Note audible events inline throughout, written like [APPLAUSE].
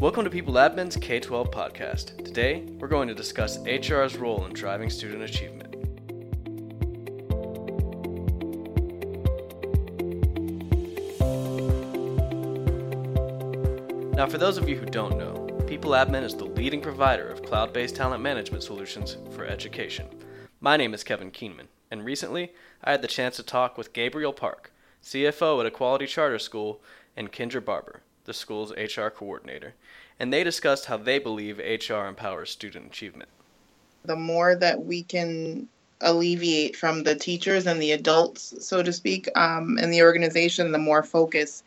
Welcome to People Admin's K 12 podcast. Today, we're going to discuss HR's role in driving student achievement. Now, for those of you who don't know, People Admin is the leading provider of cloud based talent management solutions for education. My name is Kevin Keenman, and recently I had the chance to talk with Gabriel Park, CFO at Equality Charter School, and Kendra Barber, the school's HR coordinator, and they discussed how they believe HR empowers student achievement. The more that we can alleviate from the teachers and the adults, so to speak, um, in the organization, the more focus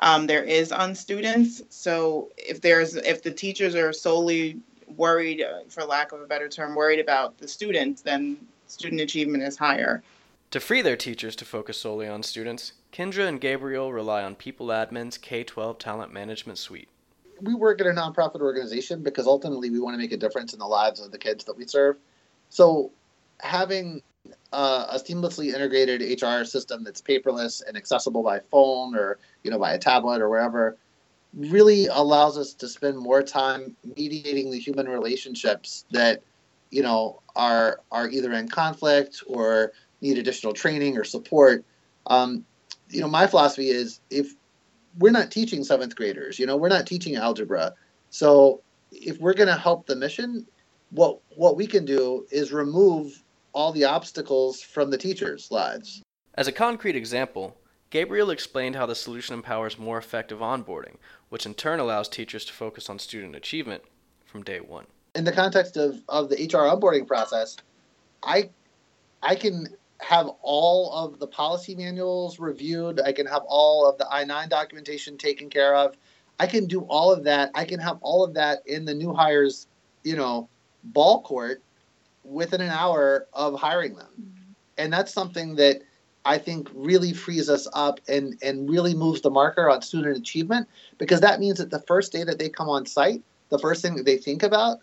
um, there is on students. So if there's if the teachers are solely worried, uh, for lack of a better term, worried about the students, then student achievement is higher. To free their teachers to focus solely on students, Kendra and Gabriel rely on People Admin's K 12 Talent Management Suite. We work at a nonprofit organization because ultimately we want to make a difference in the lives of the kids that we serve. So, having uh, a seamlessly integrated HR system that's paperless and accessible by phone or you know by a tablet or wherever really allows us to spend more time mediating the human relationships that you know are are either in conflict or need additional training or support. Um, you know, my philosophy is if we're not teaching seventh graders, you know, we're not teaching algebra. So if we're going to help the mission, what what we can do is remove all the obstacles from the teachers' lives. As a concrete example, Gabriel explained how the solution empowers more effective onboarding, which in turn allows teachers to focus on student achievement from day one. In the context of, of the HR onboarding process, I I can have all of the policy manuals reviewed. I can have all of the I 9 documentation taken care of. I can do all of that. I can have all of that in the new hires, you know, ball court within an hour of hiring them. Mm-hmm. And that's something that I think really frees us up and, and really moves the marker on student achievement because that means that the first day that they come on site, the first thing that they think about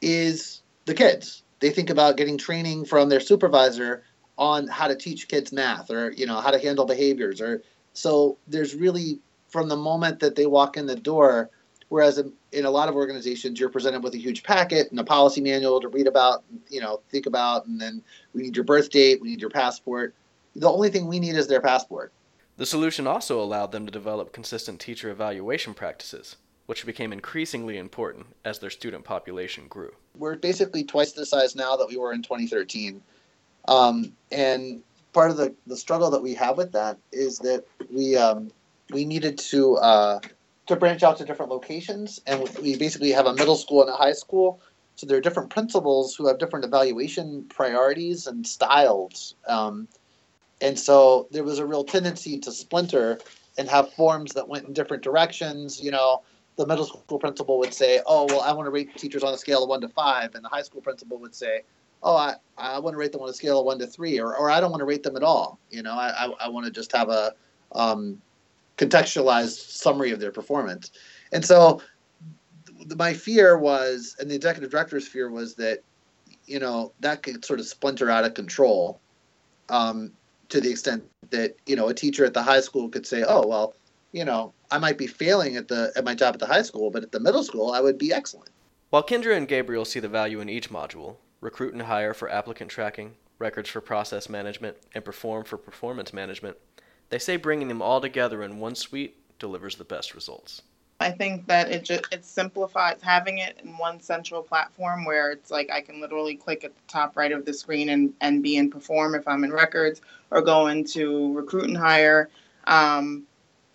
is the kids. They think about getting training from their supervisor on how to teach kids math or you know how to handle behaviors or so there's really from the moment that they walk in the door whereas in, in, a lot of organizations you're presented with a huge packet and a policy manual to read about you know think about and then we need your birth date we need your passport. The only thing we need is their passport. The solution also allowed them to develop consistent teacher evaluation practices which became increasingly important as their student population grew. We're basically twice the size now that we were in 2013 um, and part of the, the struggle that we have with that is that we um, we needed to uh, to branch out to different locations, and we basically have a middle school and a high school. So there are different principals who have different evaluation priorities and styles. Um, and so there was a real tendency to splinter and have forms that went in different directions. You know, the middle school principal would say, "Oh, well, I want to rate teachers on a scale of one to five," and the high school principal would say, oh, I, I want to rate them on a scale of one to three, or, or I don't want to rate them at all. You know, I, I, I want to just have a um, contextualized summary of their performance. And so my fear was, and the executive director's fear was that, you know, that could sort of splinter out of control um, to the extent that, you know, a teacher at the high school could say, oh, well, you know, I might be failing at the at my job at the high school, but at the middle school, I would be excellent. While Kendra and Gabriel see the value in each module, recruit and hire for applicant tracking, records for process management, and perform for performance management, they say bringing them all together in one suite delivers the best results. I think that it just it simplifies having it in one central platform where it's like I can literally click at the top right of the screen and, and be in perform if I'm in records or go into recruit and hire. Um,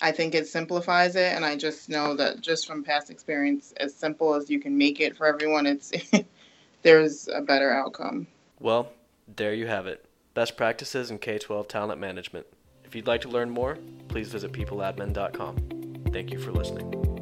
I think it simplifies it, and I just know that just from past experience, as simple as you can make it for everyone, it's [LAUGHS] there's a better outcome. Well, there you have it. Best practices in K 12 talent management. If you'd like to learn more, please visit peopleadmin.com. Thank you for listening.